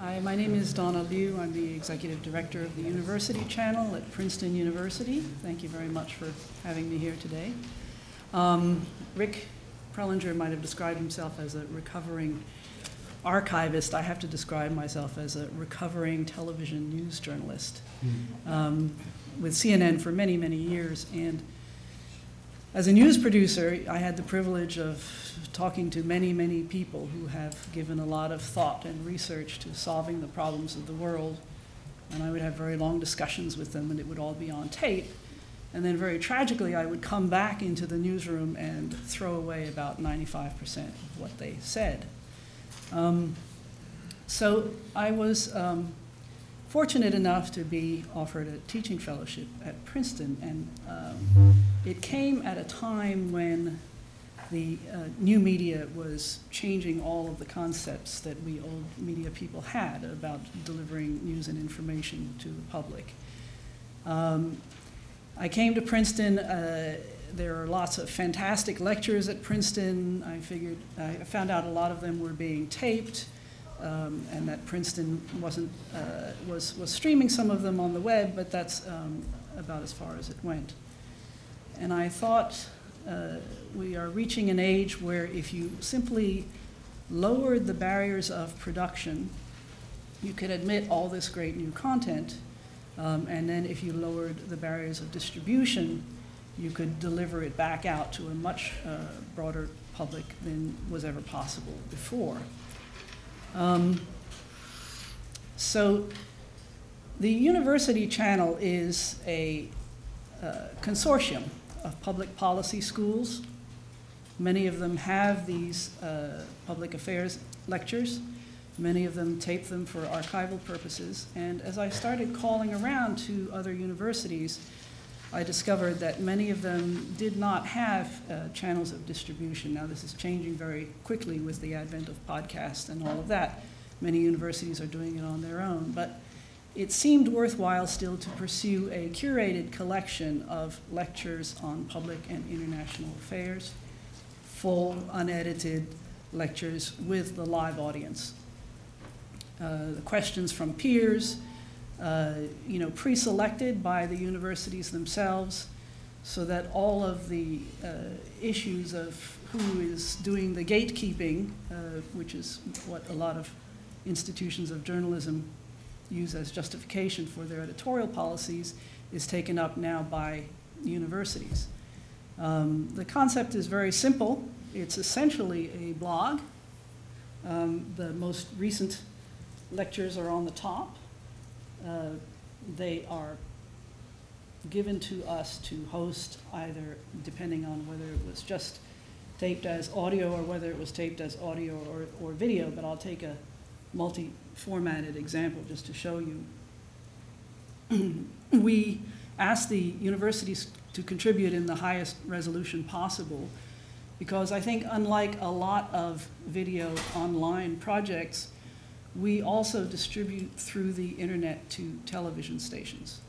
Hi, my name is Donna Liu. I'm the executive director of the University Channel at Princeton University. Thank you very much for having me here today. Um, Rick Prelinger might have described himself as a recovering archivist. I have to describe myself as a recovering television news journalist um, with CNN for many, many years. And as a news producer, I had the privilege of talking to many, many people who have given a lot of thought and research to solving the problems of the world. And I would have very long discussions with them, and it would all be on tape. And then, very tragically, I would come back into the newsroom and throw away about 95% of what they said. Um, so I was um, fortunate enough to be offered a teaching fellowship at Princeton, and um, it came at a time when the uh, new media was changing all of the concepts that we old media people had about delivering news and information to the public. Um, I came to Princeton. Uh, there are lots of fantastic lectures at Princeton. I figured I found out a lot of them were being taped, um, and that Princeton wasn't uh, was was streaming some of them on the web, but that's um, about as far as it went. And I thought uh, we are reaching an age where if you simply lowered the barriers of production, you could admit all this great new content. Um, and then if you lowered the barriers of distribution, you could deliver it back out to a much uh, broader public than was ever possible before. Um, so the university channel is a uh, consortium of public policy schools. Many of them have these uh, public affairs lectures. Many of them tape them for archival purposes. And as I started calling around to other universities, I discovered that many of them did not have uh, channels of distribution. Now, this is changing very quickly with the advent of podcasts and all of that. Many universities are doing it on their own. But it seemed worthwhile still to pursue a curated collection of lectures on public and international affairs, full, unedited lectures with the live audience. Uh, the questions from peers, uh, you know, pre-selected by the universities themselves, so that all of the uh, issues of who is doing the gatekeeping, uh, which is what a lot of institutions of journalism use as justification for their editorial policies is taken up now by universities. Um, the concept is very simple. It's essentially a blog. Um, the most recent lectures are on the top. Uh, they are given to us to host either depending on whether it was just taped as audio or whether it was taped as audio or, or video, but I'll take a multi-formatted example just to show you. we asked the universities to contribute in the highest resolution possible because I think unlike a lot of video online projects, we also distribute through the internet to television stations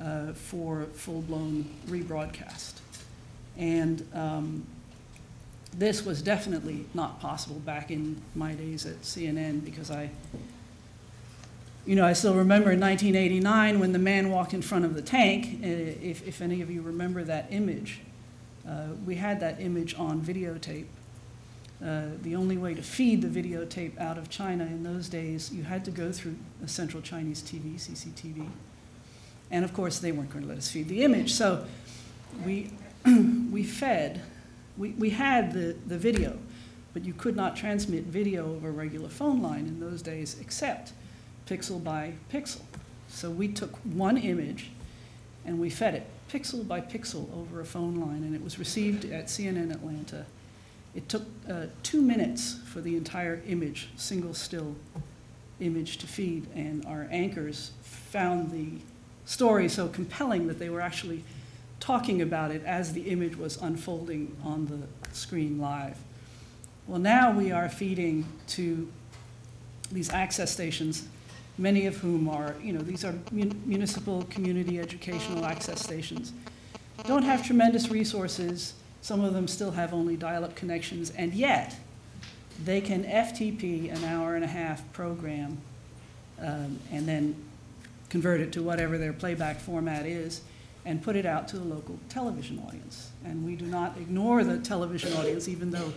uh, for full-blown rebroadcast. And um, this was definitely not possible back in my days at CNN because I, you know, I still remember in 1989 when the man walked in front of the tank. Uh, if, if any of you remember that image, uh, we had that image on videotape. Uh, the only way to feed the videotape out of China in those days, you had to go through a central Chinese TV, CCTV. And of course, they weren't going to let us feed the image. So we, we fed we, we had the, the video, but you could not transmit video over a regular phone line in those days except pixel by pixel. So we took one image and we fed it pixel by pixel over a phone line, and it was received at CNN Atlanta. It took uh, two minutes for the entire image, single still image, to feed, and our anchors found the story so compelling that they were actually talking about it as the image was unfolding on the screen live. Well, now we are feeding to these access stations, many of whom are, you know, these are mun municipal community educational access stations. Don't have tremendous resources. Some of them still have only dial-up connections, and yet they can FTP an hour and a half program um, and then convert it to whatever their playback format is, and put it out to the local television audience. And we do not ignore the television audience, even though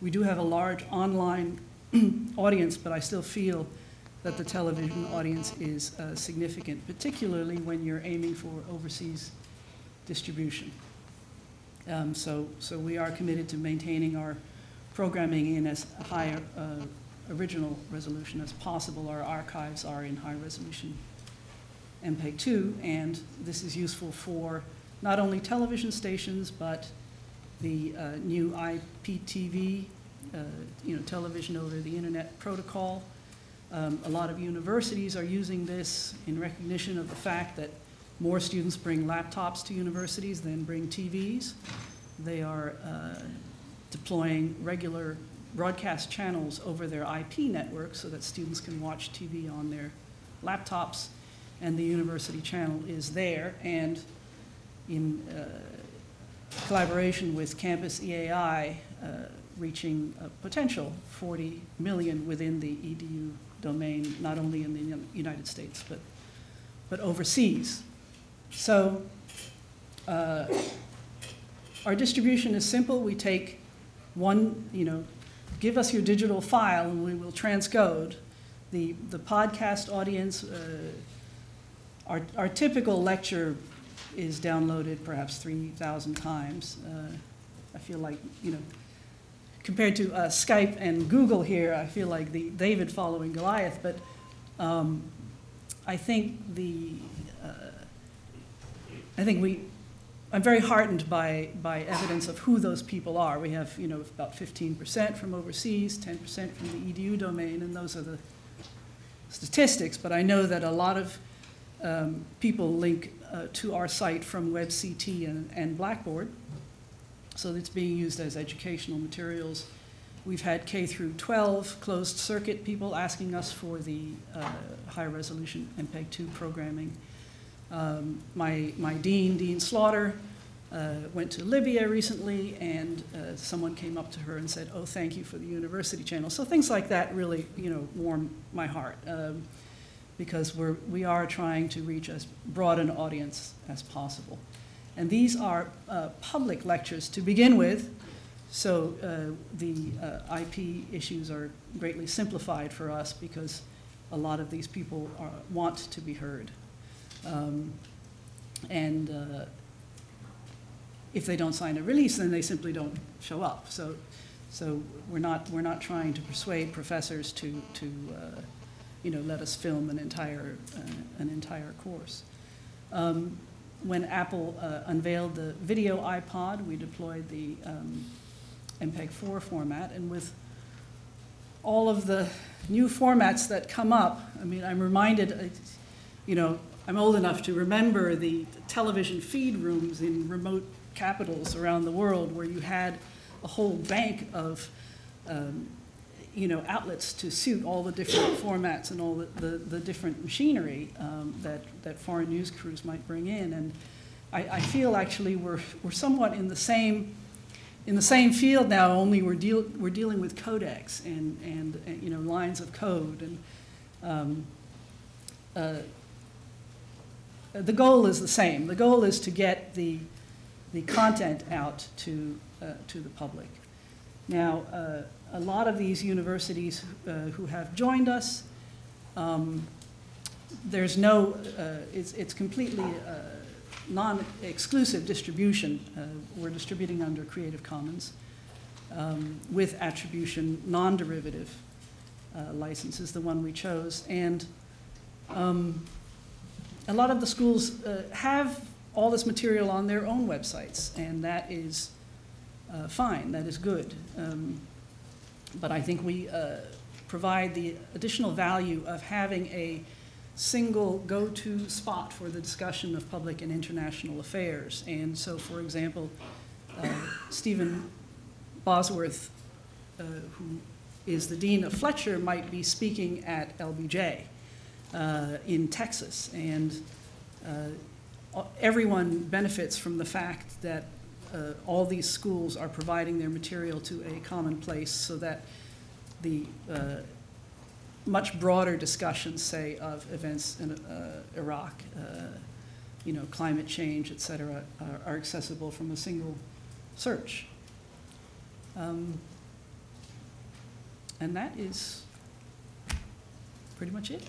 we do have a large online audience, but I still feel that the television audience is uh, significant, particularly when you're aiming for overseas distribution. Um, so, so we are committed to maintaining our programming in as high uh, original resolution as possible. Our archives are in high resolution MPEG-2, and this is useful for not only television stations, but the uh, new IPTV, uh, you know, television over the internet protocol. Um, a lot of universities are using this in recognition of the fact that more students bring laptops to universities than bring TVs. They are uh, deploying regular broadcast channels over their IP network so that students can watch TV on their laptops, and the university channel is there. And in uh, collaboration with Campus EAI, uh, reaching a potential 40 million within the EDU domain, not only in the United States, but, but overseas. So uh, our distribution is simple. We take one, you know, give us your digital file and we will transcode. The, the podcast audience, uh, our, our typical lecture is downloaded perhaps 3,000 times. Uh, I feel like, you know, compared to uh, Skype and Google here, I feel like the David following Goliath, but um, I think the, uh, I think we, I'm very heartened by, by evidence of who those people are. We have, you know, about 15% from overseas, 10% from the EDU domain, and those are the statistics. But I know that a lot of um, people link uh, to our site from WebCT and, and Blackboard. So it's being used as educational materials. We've had K through 12 closed circuit people asking us for the uh, high resolution MPEG-2 programming. Um, my, my dean, Dean Slaughter, uh, went to Libya recently, and uh, someone came up to her and said, "Oh, thank you for the university channel." So things like that really, you know, warm my heart um, because we're we are trying to reach as broad an audience as possible, and these are uh, public lectures to begin with. So uh, the uh, IP issues are greatly simplified for us because a lot of these people are, want to be heard. Um, and uh, if they don't sign a release, then they simply don't show up. So, so we're not we're not trying to persuade professors to to uh, you know let us film an entire uh, an entire course. Um, when Apple uh, unveiled the video iPod, we deployed the um, MPEG-4 format, and with all of the new formats that come up, I mean, I'm reminded, uh, you know, I'm old enough to remember the television feed rooms in remote capitals around the world where you had a whole bank of um, you know, outlets to suit all the different formats and all the, the, the different machinery um, that, that foreign news crews might bring in. And I, I, feel actually we're, we're somewhat in the same in the same field now, only we're, deal, we're dealing with codecs and, and, and, you know, lines of code. And um, uh, the goal is the same. The goal is to get the, the content out to, uh, to the public. Now, uh, a lot of these universities uh, who have joined us, um, there's no, uh, it's, it's completely uh, non-exclusive distribution. Uh, we're distributing under Creative Commons um, with attribution, non-derivative license is the one we chose. And um, a lot of the schools uh, have all this material on their own websites, and that is uh, fine, that is good. Um, but I think we uh, provide the additional value of having a single go to spot for the discussion of public and international affairs. And so, for example, uh, Stephen Bosworth, uh, who is the dean of Fletcher, might be speaking at LBJ uh, in Texas. And uh, everyone benefits from the fact that uh, all these schools are providing their material to a common place so that the uh, much broader discussions, say, of events in uh, Iraq, uh, you know, climate change, et cetera, are- are accessible from a single search. Um, And that is pretty much it.